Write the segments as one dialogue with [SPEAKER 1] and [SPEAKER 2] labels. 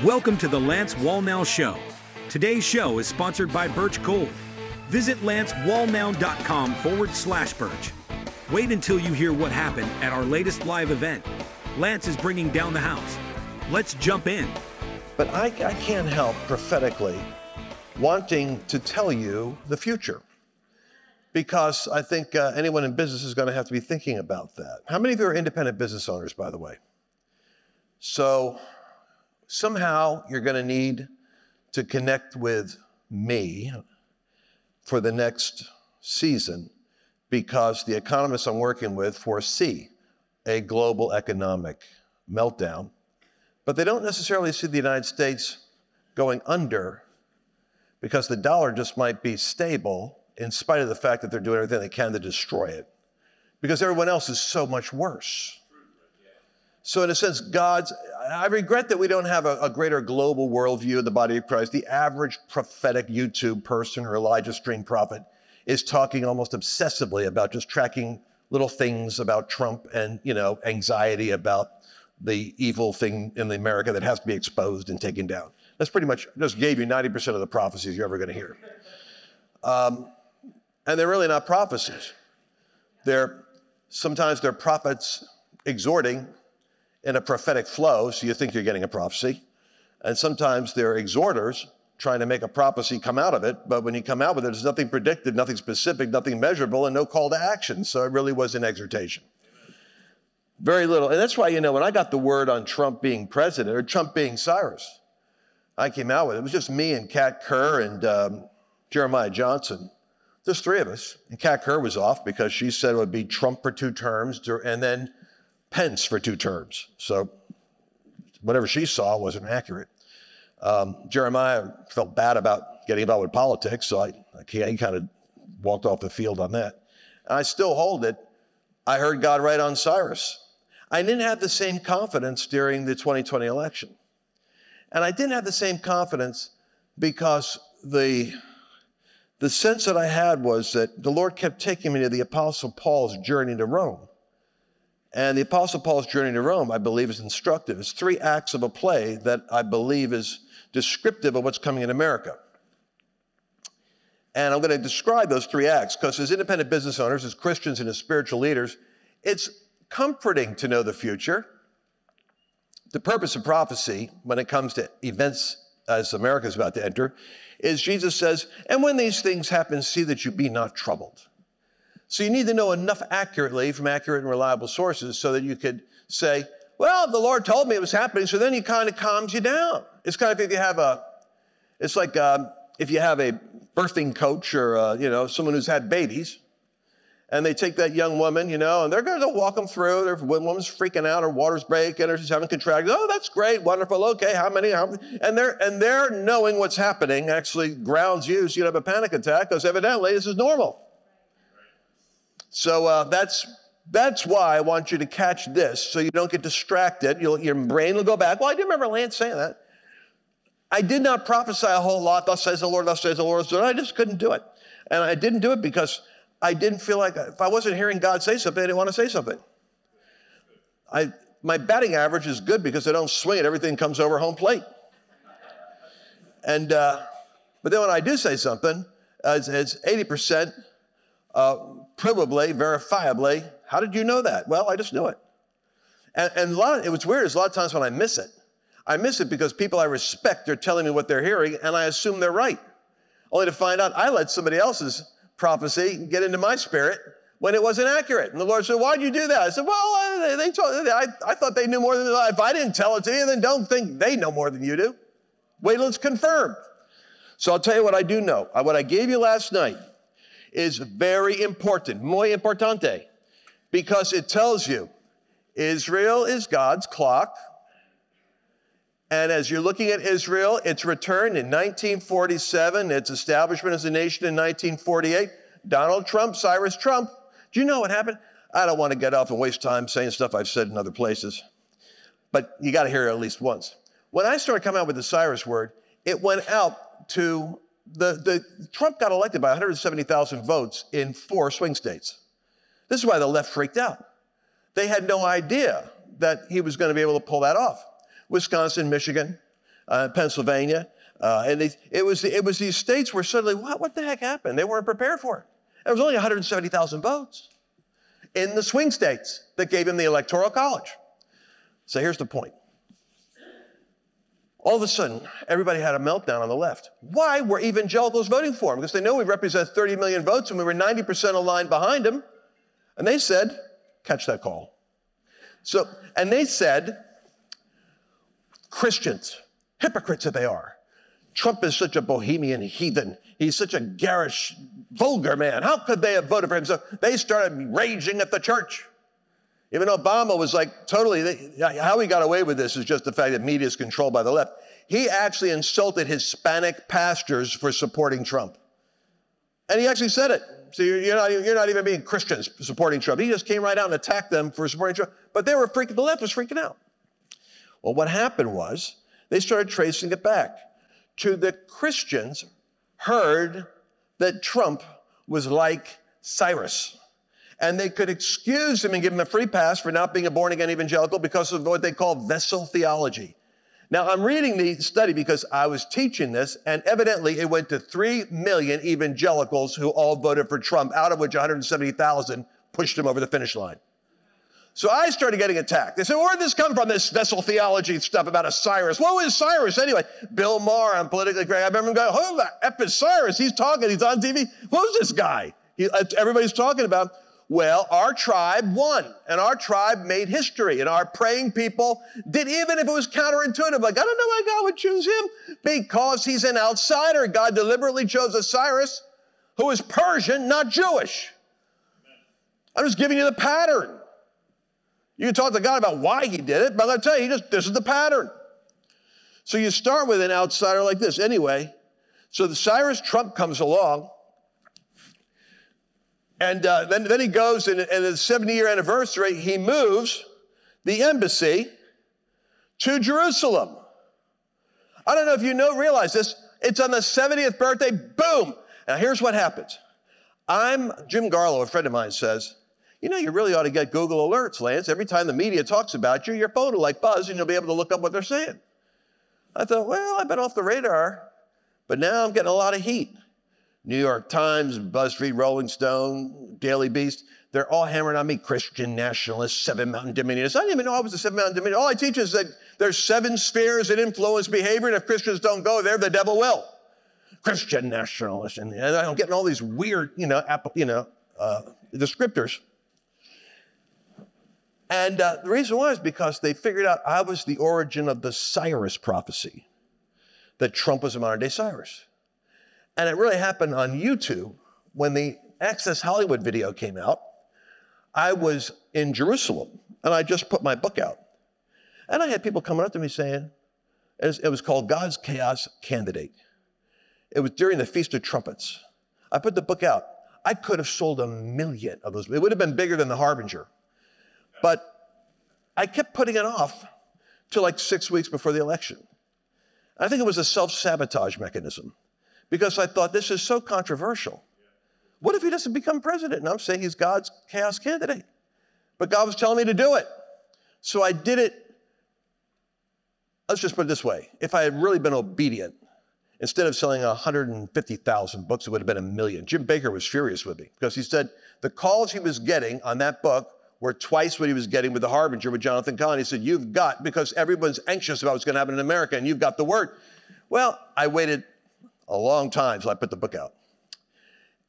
[SPEAKER 1] Welcome to the Lance Wallnau Show. Today's show is sponsored by Birch Gold. Visit lancewallnau.com forward slash birch. Wait until you hear what happened at our latest live event. Lance is bringing down the house. Let's jump in.
[SPEAKER 2] But I, I can't help prophetically wanting to tell you the future because I think uh, anyone in business is going to have to be thinking about that. How many of you are independent business owners, by the way? So somehow you're going to need to connect with me for the next season because the economists I'm working with foresee a global economic meltdown, but they don't necessarily see the United States going under because the dollar just might be stable in spite of the fact that they're doing everything they can to destroy it because everyone else is so much worse. So, in a sense, God's, I regret that we don't have a, a, greater global worldview of the body of Christ. The average prophetic YouTube person or Elijah Stream prophet is talking almost obsessively about just tracking little things about Trump and, you know, anxiety about the evil thing in America that has to be exposed and taken down. That's pretty much, just gave you 90% of the prophecies you're ever going to hear. Um, and they're really not prophecies. They're, sometimes they're prophets exhorting in a prophetic flow, so you think you're getting a prophecy. And sometimes they're exhorters trying to make a prophecy come out of it, but when you come out with it, there's nothing predicted, nothing specific, nothing measurable, and no call to action. So it really was an exhortation. Very little. And that's why, you know, when I got the word on Trump being president or Trump being Cyrus, I came out with it. It was just me and Kat Kerr and um, Jeremiah Johnson, just three of us. And Kat Kerr was off because she said it would be Trump for two terms, and then Pence for two terms. So whatever she saw wasn't accurate. Um, Jeremiah felt bad about getting involved with politics, so I, I he kind of walked off the field on that. And I still hold it. I heard God right on Cyrus. I didn't have the same confidence during the 2020 election. And I didn't have the same confidence because the, the sense that I had was that the Lord kept taking me to the Apostle Paul's journey to Rome. And the Apostle Paul's journey to Rome, I believe, is instructive. It's three acts of a play that I believe is descriptive of what's coming in America. And I'm going to describe those three acts because, as independent business owners, as Christians, and as spiritual leaders, it's comforting to know the future. The purpose of prophecy, when it comes to events as America is about to enter, is Jesus says, And when these things happen, see that you be not troubled. So you need to know enough accurately from accurate and reliable sources so that you could say, well, the Lord told me it was happening, so then he kind of calms you down. It's kind of if you have a, it's like um, if you have a birthing coach or, uh, you know, someone who's had babies, and they take that young woman, you know, and they're going to walk them through. Their woman's freaking out, her water's breaking, or she's having contractions. Oh, that's great, wonderful. Okay, how many? How many? And they're and they're knowing what's happening actually grounds you so you don't have a panic attack because evidently this is normal. So uh, that's that's why I want you to catch this so you don't get distracted. You'll, your brain will go back. Well, I do remember Lance saying that. I did not prophesy a whole lot, thus says the Lord, thus says the Lord. So I just couldn't do it. And I didn't do it because I didn't feel like, if I wasn't hearing God say something, I didn't want to say something. I, my batting average is good because I don't swing it, everything comes over home plate. And, uh, but then when I do say something, it's, it's 80% uh, provably, verifiably. How did you know that? Well, I just knew it. And, and a lot it was weird, is a lot of times when I miss it, I miss it because people I respect are telling me what they're hearing, and I assume they're right. Only to find out I let somebody else's prophecy get into my spirit when it wasn't accurate. And the Lord said, Why'd you do that? I said, Well, they, they told, I, I thought they knew more than. If I didn't tell it to you, then don't think they know more than you do. Wait till it's confirmed. So I'll tell you what I do know. What I gave you last night is very important, muy importante, because it tells you Israel is God's clock. And as you're looking at Israel, its return in 1947, its establishment as a nation in 1948, Donald Trump, Cyrus Trump. Do you know what happened? I don't want to get off and waste time saying stuff I've said in other places, but you got to hear it at least once. When I started coming out with the Cyrus word, it went out to the, the, Trump got elected by 170,000 votes in four swing states. This is why the left freaked out. They had no idea that he was going to be able to pull that off. Wisconsin, Michigan, uh, Pennsylvania. Uh, and they, it, was, it was these states where suddenly, what, what the heck happened? They weren't prepared for it. There was only 170,000 votes in the swing states that gave him the Electoral College. So here's the point. All of a sudden, everybody had a meltdown on the left. Why were evangelicals voting for him? Because they know we represent 30 million votes and we were 90% aligned behind him. And they said, catch that call. So, and they said, Christians, hypocrites that they are. Trump is such a bohemian heathen. He's such a garish, vulgar man. How could they have voted for him? So they started raging at the church. Even Obama was like totally, how he got away with this is just the fact that media is controlled by the left. He actually insulted Hispanic pastors for supporting Trump. And he actually said it. So you're not, you're not even being Christians supporting Trump. He just came right out and attacked them for supporting Trump. But they were freaking, the left was freaking out. Well, what happened was they started tracing it back to the Christians heard that Trump was like Cyrus. And they could excuse him and give him a free pass for not being a born again evangelical because of what they call vessel theology. Now, I'm reading the study because I was teaching this, and evidently it went to 3 million evangelicals who all voted for Trump, out of which 170,000 pushed him over the finish line. So I started getting attacked. They said, Where did this come from, this vessel theology stuff about a Cyrus? What was Cyrus anyway? Bill Maher on Politically Correct. I remember him going, Who the F is Cyrus? He's talking, he's on TV. Who's this guy? He, uh, everybody's talking about. Well, our tribe won, and our tribe made history, and our praying people did, even if it was counterintuitive. Like, I don't know why God would choose him, because he's an outsider. God deliberately chose Cyrus who is Persian, not Jewish. I'm just giving you the pattern. You can talk to God about why he did it, but I'm going to tell you, He just, this is the pattern. So you start with an outsider like this. Anyway, so the Cyrus Trump comes along, and uh, then, then he goes, and, and the 70 year anniversary, he moves the embassy to Jerusalem. I don't know if you know, realize this. It's on the 70th birthday, boom. Now here's what happens. I'm, Jim Garlow, a friend of mine says, you know, you really ought to get Google Alerts, Lance. Every time the media talks about you, your phone will like buzz and you'll be able to look up what they're saying. I thought, well, I've been off the radar, but now I'm getting a lot of heat. New York Times, BuzzFeed, Rolling Stone, Daily Beast, they're all hammering on me Christian nationalists, seven mountain dominionists. I didn't even know I was a seven mountain dominionist. All I teach is that there's seven spheres that influence behavior, and if Christians don't go there, the devil will. Christian nationalists, and I'm getting all these weird, you know, you know, uh, descriptors. And uh, the reason why is because they figured out I was the origin of the Cyrus prophecy, that Trump was a modern day Cyrus. And it really happened on YouTube when the Access Hollywood video came out. I was in Jerusalem and I just put my book out. And I had people coming up to me saying, it was called God's Chaos Candidate. It was during the Feast of Trumpets. I put the book out. I could have sold a million of those. It would have been bigger than The Harbinger. But I kept putting it off till like six weeks before the election. I think it was a self sabotage mechanism because I thought this is so controversial. What if he doesn't become president? And I'm saying he's God's chaos candidate. But God was telling me to do it. So I did it. Let's just put it this way if I had really been obedient, instead of selling 150,000 books, it would have been a million. Jim Bakker was furious with me because he said the calls he was getting on that book were twice what he was getting with the Harbinger with Jonathan Cahn. He said, You've got, because everyone's anxious about what's going to happen in America, and you've got the word. Well, I waited a long time till I put the book out.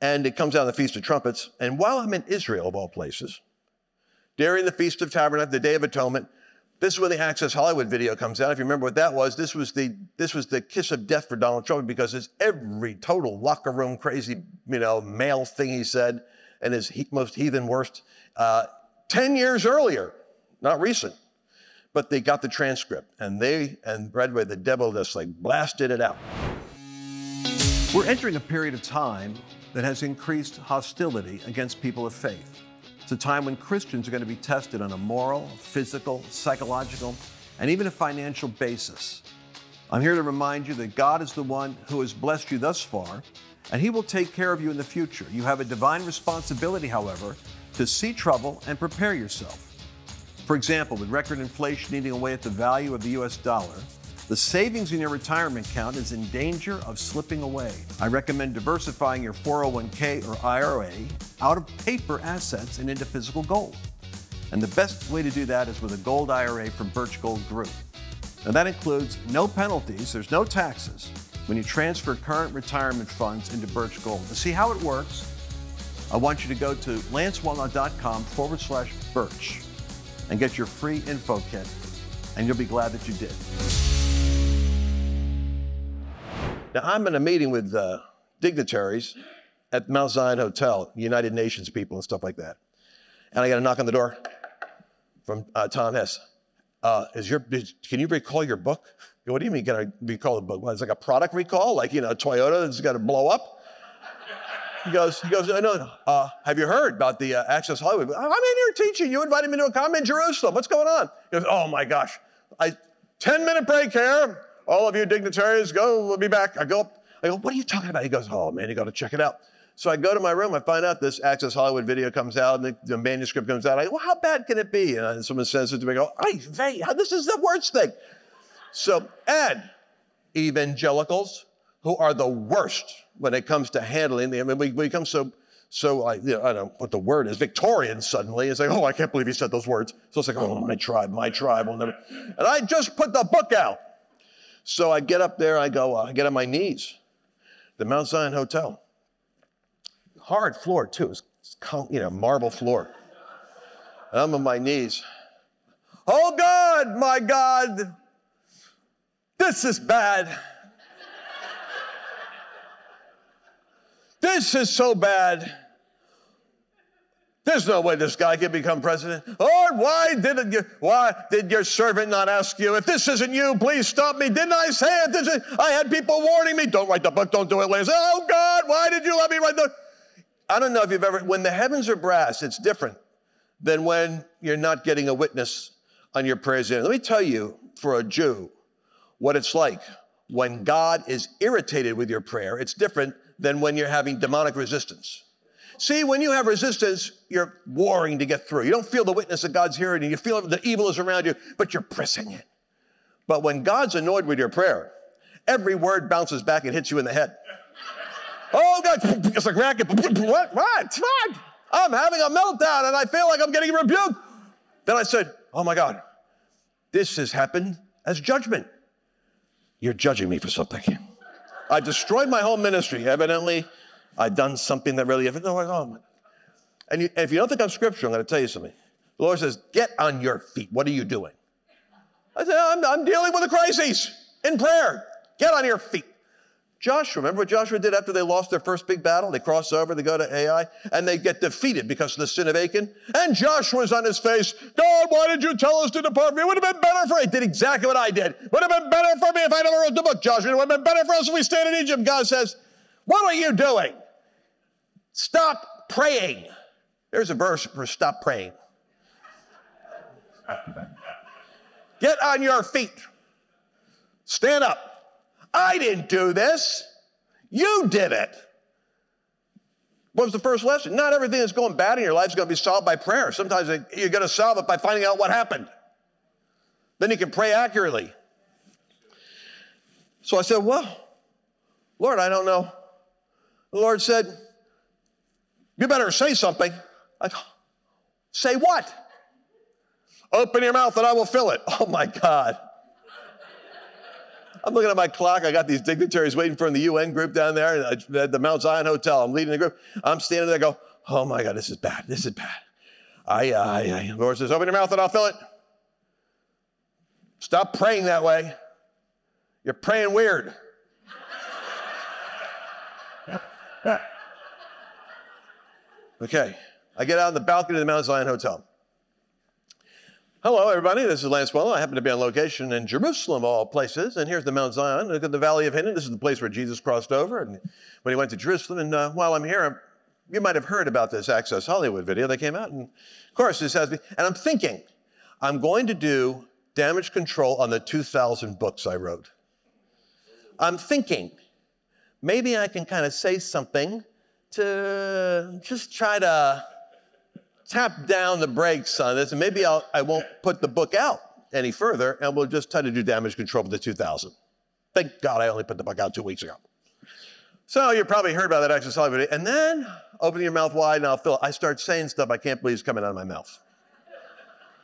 [SPEAKER 2] And it comes out on the Feast of Trumpets. And while I'm in Israel, of all places, during the Feast of Tabernacles, the Day of Atonement, this is when the Access Hollywood video comes out. If you remember what that was, this was the this was the kiss of death for Donald Trump because it's every total locker room crazy, you know, male thing he said and his he- most heathen worst. Uh, 10 years earlier, not recent, but they got the transcript and they, and Redway, the devil just like blasted it out.
[SPEAKER 3] We're entering a period of time that has increased hostility against people of faith. It's a time when Christians are going to be tested on a moral, physical, psychological, and even a financial basis. I'm here to remind you that God is the one who has blessed you thus far, and He will take care of you in the future. You have a divine responsibility, however, to see trouble and prepare yourself. For example, with record inflation eating away at the value of the US dollar, The savings in your retirement account is in danger of slipping away. I recommend diversifying your 401k or IRA out of paper assets and into physical gold. And the best way to do that is with a gold IRA from Birch Gold Group. Now, that includes no penalties, there's no taxes when you transfer current retirement funds into Birch Gold. To see how it works, I want you to go to lancewallnau.com forward slash birch and get your free info kit, and you'll be glad that you did.
[SPEAKER 2] Now, I'm in a meeting with uh, dignitaries at Mount Zion Hotel, United Nations people and stuff like that. And I got a knock on the door from uh, Tom Hess. Uh, is your, can you recall your book? What do you mean, can I recall the book? Well, it's like a product recall, like, you know, Toyota that's got to blow up? He goes, he goes, no, no, uh, have you heard about the uh, Access Hollywood? I'm in here teaching. You invited me to a comment in Jerusalem. What's going on? He goes, oh my gosh. I, 10 minute break here. All of you dignitaries, go, we'll be back. I go up, I go, what are you talking about? He goes, oh man, you got to check it out. So I go to my room, I find out this Access Hollywood video comes out, and the, manuscript comes out. I go, well, how bad can it be? And someone sends it to me, I go, hey, this is the worst thing. So, and evangelicals who are the worst when it comes to handling the, I mean, we, become so, so you know, I don't know what the word is, Victorian suddenly. It's like, oh, I can't believe he said those words. So it's like, oh, my tribe, my tribe will never. And I just put the book out. So I get up there, I go, uh, I get on my knees, the Mount Zion Hotel. Hard floor, too. It's, you know, marble floor. And I'm on my knees. Oh God, my God, this is bad. This is so bad. There's no way this guy can become president. Lord, why didn't you, why did your servant not ask you, if this isn't you, please stop me? Didn't I say it? This is, I had people warning me, don't write the book, don't do it later. Oh God, why did you let me write the, I don't know if you've ever, when the heavens are brass, it's different than when you're not getting a witness on your prayers. Let me tell you, for a Jew, what it's like when God is irritated with your prayer. It's different than when you're having demonic resistance. See, when you have resistance, you're warring to get through. You don't feel the witness that God's hearing, and you feel the evil is around you, but you're pressing it. But when God's annoyed with your prayer, every word bounces back and hits you in the head. Oh, God, it's like racket. What? What? What? I'm having a meltdown and I feel like I'm getting rebuked. Then I said, Oh my God, this has happened as judgment. You're judging me for something. I destroyed my whole ministry. Evidently, I'd done something that really, oh, oh, oh. and, you, and if you don't think I'm scripture, I'm going to tell you something. The Lord says, Get on your feet. What are you doing? I said, I'm, I'm dealing with a crisis in prayer. Get on your feet. Joshua, remember what Joshua did after they lost their first big battle? They cross over, they go to Ai, and they get defeated because of the sin of Achan. And Joshua's on his face. God, why did you tell us to depart? It would have been better for He did exactly what I did. Would have been better for me if I never wrote the book, Joshua. It would have been better for us if we stayed in Egypt. God says, What are you doing? Stop praying. There's a verse for stop praying. Get on your feet. Stand up. I didn't do this. You did it. What was the first lesson? Not everything that's going bad in your life is going to be solved by prayer. Sometimes you're going to solve it by finding out what happened. Then you can pray accurately. So I said, Well, Lord, I don't know. The Lord said, You better say something. Go, Say what? Open your mouth and I will fill it. Oh my God. I'm looking at my clock. I got these dignitaries waiting for the UN group down there at the Mount Zion Hotel. I'm leading the group. I'm standing there. I go, oh my God, this is bad. This is bad. I, I, I. Lord says, open your mouth and I'll fill it. Stop praying that way. You're praying weird. Okay. I get out on the balcony of the Mount Zion Hotel. Hello, everybody. This is Lance Wallnau. I happen to be on location in Jerusalem, all places. And here's the Mount Zion. Look at the Valley of Hinnom. This is the place where Jesus crossed over and when he went to Jerusalem. And uh, while I'm here, you might have heard about this Access Hollywood video that came out. And of course, this has me. And I'm thinking, I'm going to do damage control on the 2,000 books I wrote. I'm thinking, maybe I can kind of say something to just try to tap down the brakes on this, and maybe I'll, I won't put the book out any further, and we'll just try to do damage control for the 2000. Thank God I only put the book out two weeks ago. So you probably heard about that exercise video. And then open your mouth wide and I'll fill it. I start saying stuff I can't believe is coming out of my mouth.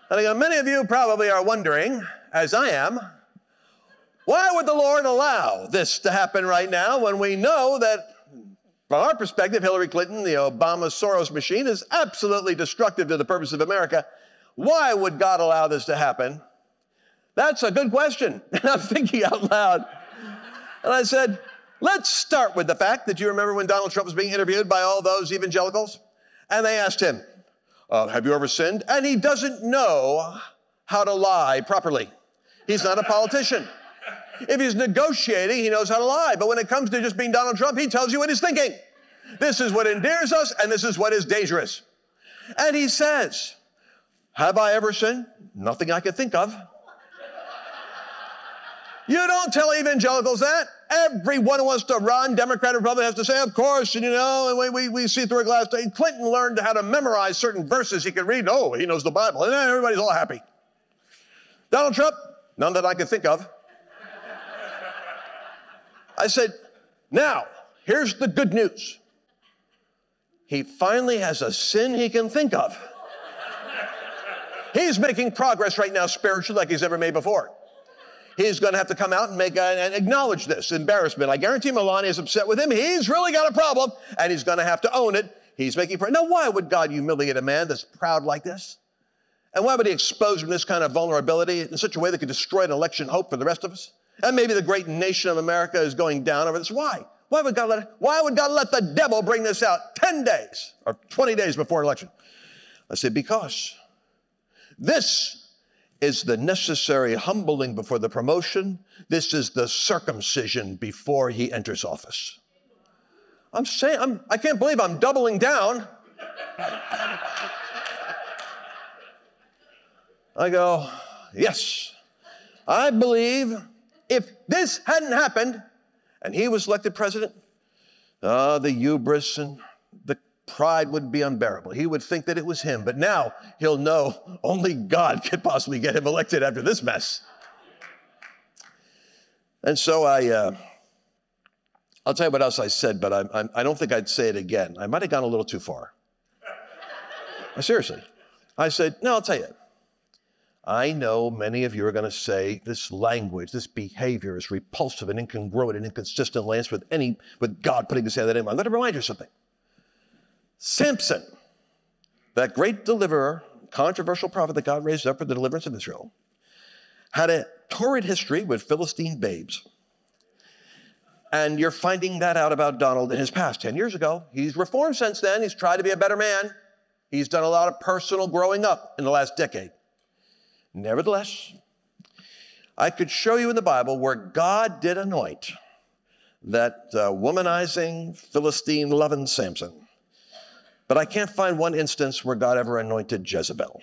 [SPEAKER 2] And many of you probably are wondering, as I am, why would the Lord allow this to happen right now when we know that, from our perspective, Hillary Clinton, the Obama Soros machine, is absolutely destructive to the purpose of America? Why would God allow this to happen? That's a good question. And I'm thinking out loud. And I said, let's start with the fact that you remember when Donald Trump was being interviewed by all those evangelicals? And they asked him, uh, Have you ever sinned? And he doesn't know how to lie properly. He's not a politician. If he's negotiating, he knows how to lie. But when it comes to just being Donald Trump, he tells you what he's thinking. This is what endears us, and this is what is dangerous. And he says, Have I ever sinned? Nothing I can think of. You don't tell evangelicals that. Everyone wants to run, Democrat, or Republican, has to say, of course, and you know, and we, we, we see through a glass. Clinton learned how to memorize certain verses he could read. Oh, he knows the Bible. And everybody's all happy. Donald Trump, none that I can think of. I said, now, here's the good news. He finally has a sin he can think of. He's making progress right now spiritually like he's ever made before he's going to have to come out and make a, and acknowledge this embarrassment. I guarantee Melania is upset with him. He's really got a problem, and he's going to have to own it. He's making now. Why would God humiliate a man that's proud like this? And why would He expose him this kind of vulnerability in such a way that could destroy an election hope for the rest of us? And maybe the great nation of America is going down over this. Why? Why would God let Why would God let the devil bring this out 10 days or 20 days before election? I said, because this is the necessary humbling before the promotion. This is the circumcision before he enters office. I'm saying, I'm, I can't believe I'm doubling down. I go, yes, I believe if this hadn't happened and he was elected president, uh, the hubris and the pride would be unbearable. He would think that it was him, but now he'll know only God could possibly get him elected after this mess. And so I, uh, I'll tell you what else I said, but I, I, I don't think I'd say it again. I might have gone a little too far. Seriously. I said, no, I'll tell you. I know many of you are going to say this language, this behavior is repulsive and incongruent and inconsistent lance with any with God putting his hand on it. I'm going to remind you something. Samson, that great deliverer, controversial prophet that God raised up for the deliverance of Israel, had a torrid history with Philistine babes. And you're finding that out about Donald in his past. 10 years ago, he's reformed since then. He's tried to be a better man. He's done a lot of personal growing up in the last decade. Nevertheless, I could show you in the Bible where God did anoint that uh, womanizing, Philistine loving Samson. But I can't find one instance where God ever anointed Jezebel.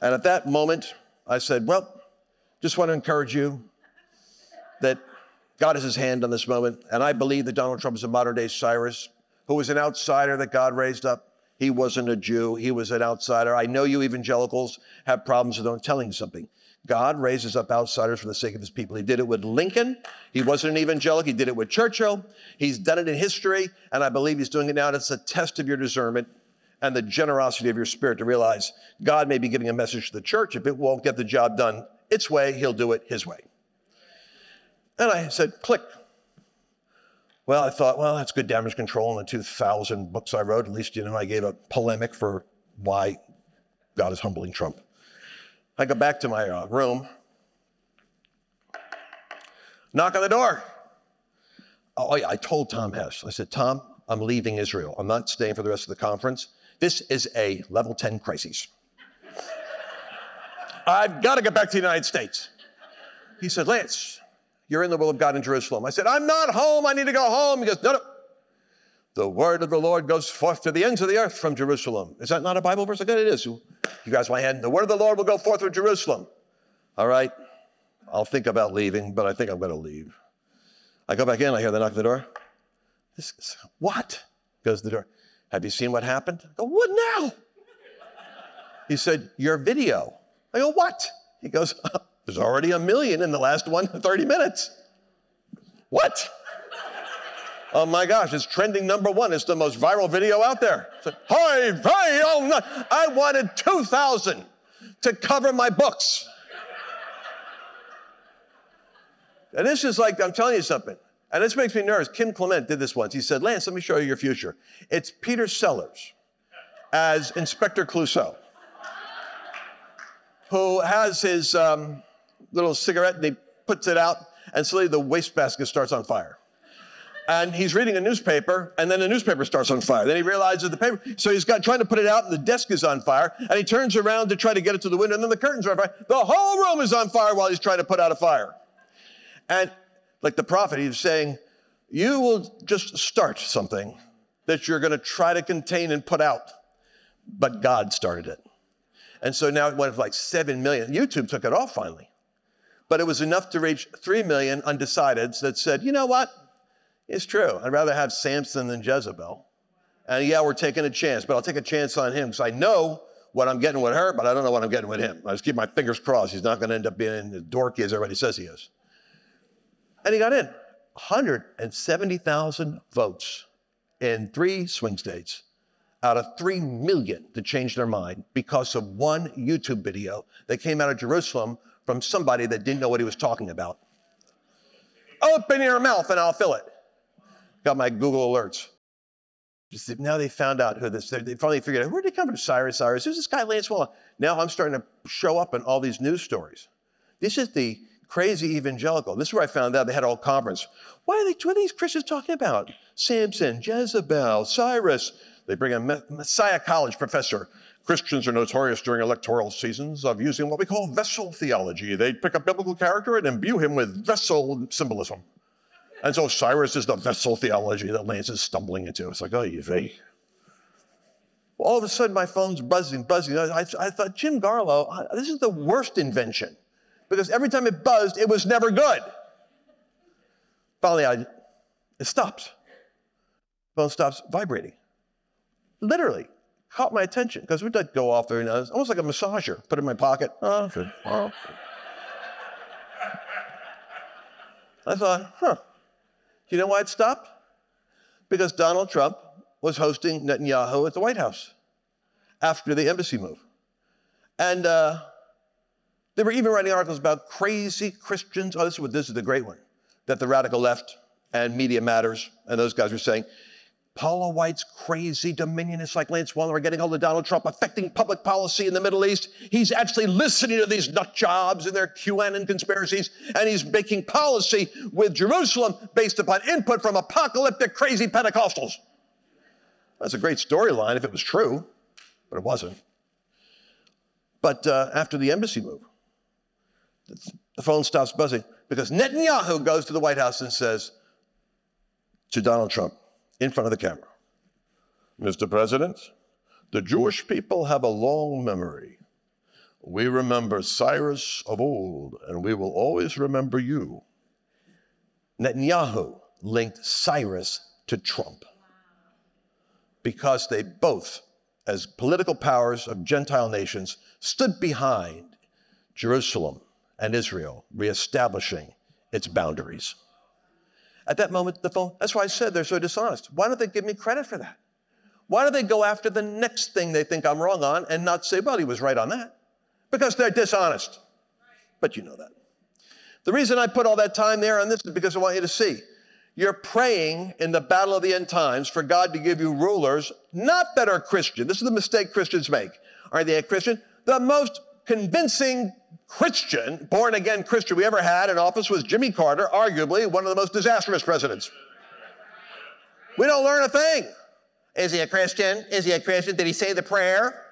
[SPEAKER 2] And at that moment, I said, Well, just want to encourage you that God has his hand on this moment. And I believe that Donald Trump is a modern day Cyrus, who was an outsider that God raised up. He wasn't a Jew, he was an outsider. I know you evangelicals have problems with telling something. God raises up outsiders for the sake of his people. He did it with Lincoln. He wasn't an evangelical. He did it with Churchill. He's done it in history, and I believe he's doing it now. And it's a test of your discernment and the generosity of your spirit to realize God may be giving a message to the church. If it won't get the job done its way, he'll do it his way. And I said, click. Well, I thought, well, that's good damage control in the 2,000 books I wrote. At least, you know, I gave a polemic for why God is humbling Trump. I go back to my uh, room, knock on the door. Oh, yeah, I told Tom Hess, I said, Tom, I'm leaving Israel. I'm not staying for the rest of the conference. This is a level 10 crisis. I've got to get back to the United States. He said, Lance, you're in the will of God in Jerusalem. I said, I'm not home. I need to go home. He goes, No, no. The word of the Lord goes forth to the ends of the earth from Jerusalem. Is that not a Bible verse? Good, it is. You guys, my hand. The word of the Lord will go forth from Jerusalem. All right. I'll think about leaving, but I think I'm going to leave. I go back in. I hear the knock at the door. This, what? Goes to the door. Have you seen what happened? I go, what now? He said, Your video. I go, What? He goes, There's already a million in the last one 30 minutes. What? Oh my gosh, it's trending number one. It's the most viral video out there. Hi, hi. I wanted 2,000 to cover my books. And this is like, I'm telling you something. And this makes me nervous. Kim Clement did this once. He said, Lance, let me show you your future. It's Peter Sellers as Inspector Clouseau, who has his um, little cigarette and he puts it out, and suddenly the wastebasket starts on fire. And he's reading a newspaper, and then the newspaper starts on fire. Then he realizes the paper, so he's got trying to put it out, and the desk is on fire. And he turns around to try to get it to the window, and then the curtains are on fire. The whole room is on fire while he's trying to put out a fire. And like the prophet, he's saying, You will just start something that you're going to try to contain and put out. But God started it. And so now it went like 7 million. YouTube took it off finally. But it was enough to reach 3 million undecideds that said, You know what? It's true. I'd rather have Samson than Jezebel. And yeah, we're taking a chance, but I'll take a chance on him because I know what I'm getting with her, but I don't know what I'm getting with him. I just keep my fingers crossed. He's not going to end up being as dorky as everybody says he is. And he got in 170,000 votes in three swing states out of 3 million to change their mind because of one YouTube video that came out of Jerusalem from somebody that didn't know what he was talking about. Open your mouth and I'll fill it. Got my Google alerts. Just now they found out who this, they finally figured out, where did he come from? Cyrus, Cyrus. Who's this guy, Lance Wallnau? Now I'm starting to show up in all these news stories. This is the crazy evangelical. This is where I found out they had a whole conference. Why are, they, what are these Christians talking about? Samson, Jezebel, Cyrus. They bring a Messiah College professor. Christians are notorious during electoral seasons of using what we call vessel theology. They pick a biblical character and imbue him with vessel symbolism. And so Cyrus is the vessel theology that Lance is stumbling into. It's like, oh, you fake. All of a sudden, my phone's buzzing, buzzing. I, I, I thought, Jim Garlow, this is the worst invention because every time it buzzed, it was never good. Finally, I, it stops. Phone stops vibrating. Literally caught my attention because we did go off there, and was almost like a massager. Put it in my pocket. Oh, okay. Oh. I thought, huh. You know why it stopped? Because Donald Trump was hosting Netanyahu at the White House after the embassy move. And uh, they were even writing articles about crazy Christians. Oh, this is, what, this is the great one that the radical left and Media Matters and those guys were saying Paula White's crazy dominionists like Lance Wallnau are getting hold of Donald Trump, affecting public policy in the Middle East. He's actually listening to these nut jobs and their QAnon conspiracies, and he's making policy with Jerusalem based upon input from apocalyptic, crazy Pentecostals. That's a great storyline if it was true, but it wasn't. But uh, after the embassy move, the phone stops buzzing because Netanyahu goes to the White House and says to Donald Trump, in front of the camera. Mr. President, the Jewish people have a long memory. We remember Cyrus of old, and we will always remember you. Netanyahu linked Cyrus to Trump because they both, as political powers of Gentile nations, stood behind Jerusalem and Israel, reestablishing its boundaries. At that moment, the phone, that's why I said they're so dishonest. Why don't they give me credit for that? Why do they go after the next thing they think I'm wrong on and not say, well, he was right on that? Because they're dishonest. But you know that. The reason I put all that time there on this is because I want you to see. You're praying in the battle of the end times for God to give you rulers, not that are Christian. This is the mistake Christians make. Are they a Christian? The most convincing Christian, born again Christian we ever had in office was Jimmy Carter, arguably one of the most disastrous presidents. We don't learn a thing. Is he a Christian? Is he a Christian? Did he say the prayer?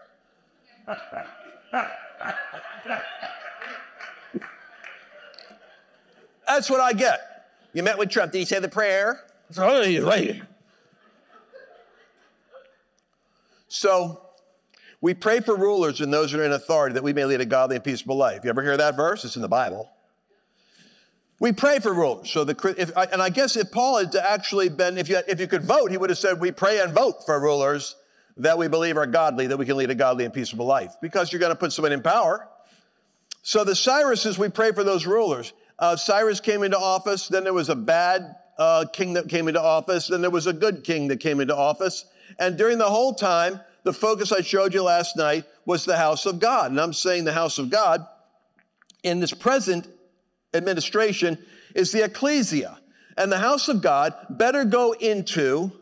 [SPEAKER 2] That's what I get. You met with Trump. Did he say the prayer? So we pray for rulers and those who are in authority that we may lead a godly and peaceable life. You ever hear that verse? It's in the Bible. We pray for rulers. So the if, and I guess if Paul had actually been, if you if you could vote, he would have said, "We pray and vote for rulers that we believe are godly, that we can lead a godly and peaceable life because you're going to put someone in power. So the Cyruses, we pray for those rulers. Uh, Cyrus came into office, then there was a bad uh, king that came into office, then there was a good king that came into office. And during the whole time, the focus I showed you last night was the house of God. And I'm saying the house of God in this present administration is the ecclesia. And the house of God better go into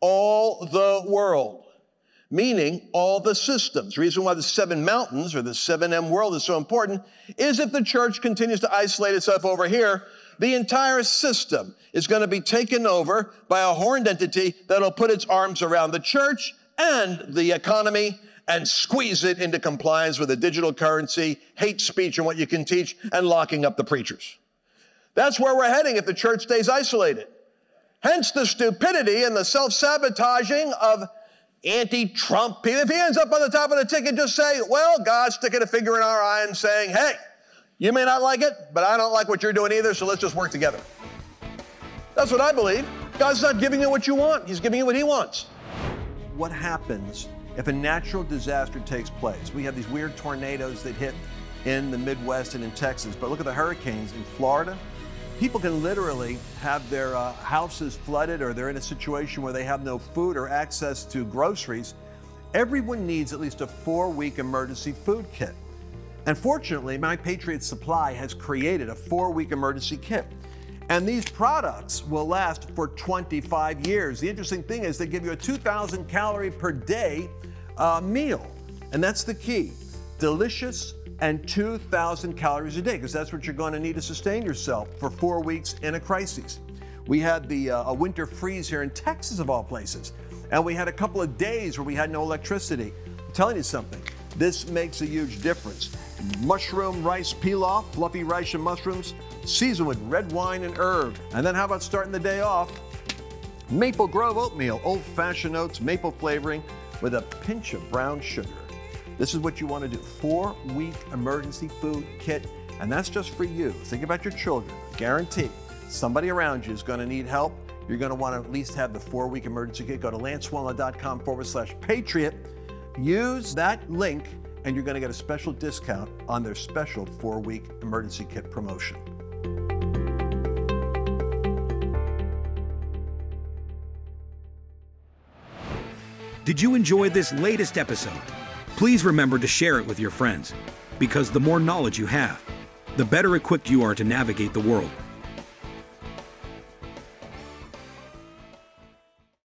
[SPEAKER 2] all the world, meaning all the systems. The reason why the seven mountains or the 7M world is so important is if the church continues to isolate itself over here, the entire system is going to be taken over by a horned entity that'll put its arms around the church and the economy and squeeze it into compliance with a digital currency, hate speech and what you can teach, and locking up the preachers. That's where we're heading if the church stays isolated. Hence the stupidity and the self sabotaging of anti Trump people. If he ends up on the top of the ticket, just say, well, God's sticking a finger in our eye and saying, hey, you may not like it, but I don't like what you're doing either, so let's just work together. That's what I believe. God's not giving you what you want, He's giving you what He wants.
[SPEAKER 3] What happens if a natural disaster takes place? We have these weird tornadoes that hit in the Midwest and in Texas, but look at the hurricanes in Florida. People can literally have their uh, houses flooded or they're in a situation where they have no food or access to groceries. Everyone needs at least a four week emergency food kit. And fortunately, My Patriot Supply has created a four week emergency kit. And these products will last for 25 years. The interesting thing is they give you a 2,000 calorie per day uh, meal. And that's the key. Delicious and 2,000 calories a day, because that's what you're going to need to sustain yourself for four weeks in a crisis. We had the uh, a winter freeze here in Texas, of all places, and we had a couple of days where we had no electricity. I'm telling you something, this makes a huge difference. Mushroom rice pilaf, fluffy rice and mushrooms, seasoned with red wine and herb. And then how about starting the day off? Maple Grove oatmeal, old fashioned oats, maple flavoring with a pinch of brown sugar. This is what you want to do four week emergency food kit, and that's just for you. Think about your children. Guarantee somebody around you is going to need help. You're going to want to at least have the four week emergency kit. Go to lancewallnau.com forward slash patriot. Use that link, and you're going to get a special discount on their special four week emergency kit promotion.
[SPEAKER 1] Did you enjoy this latest episode? Please remember to share it with your friends, because the more knowledge you have, the better equipped you are to navigate the world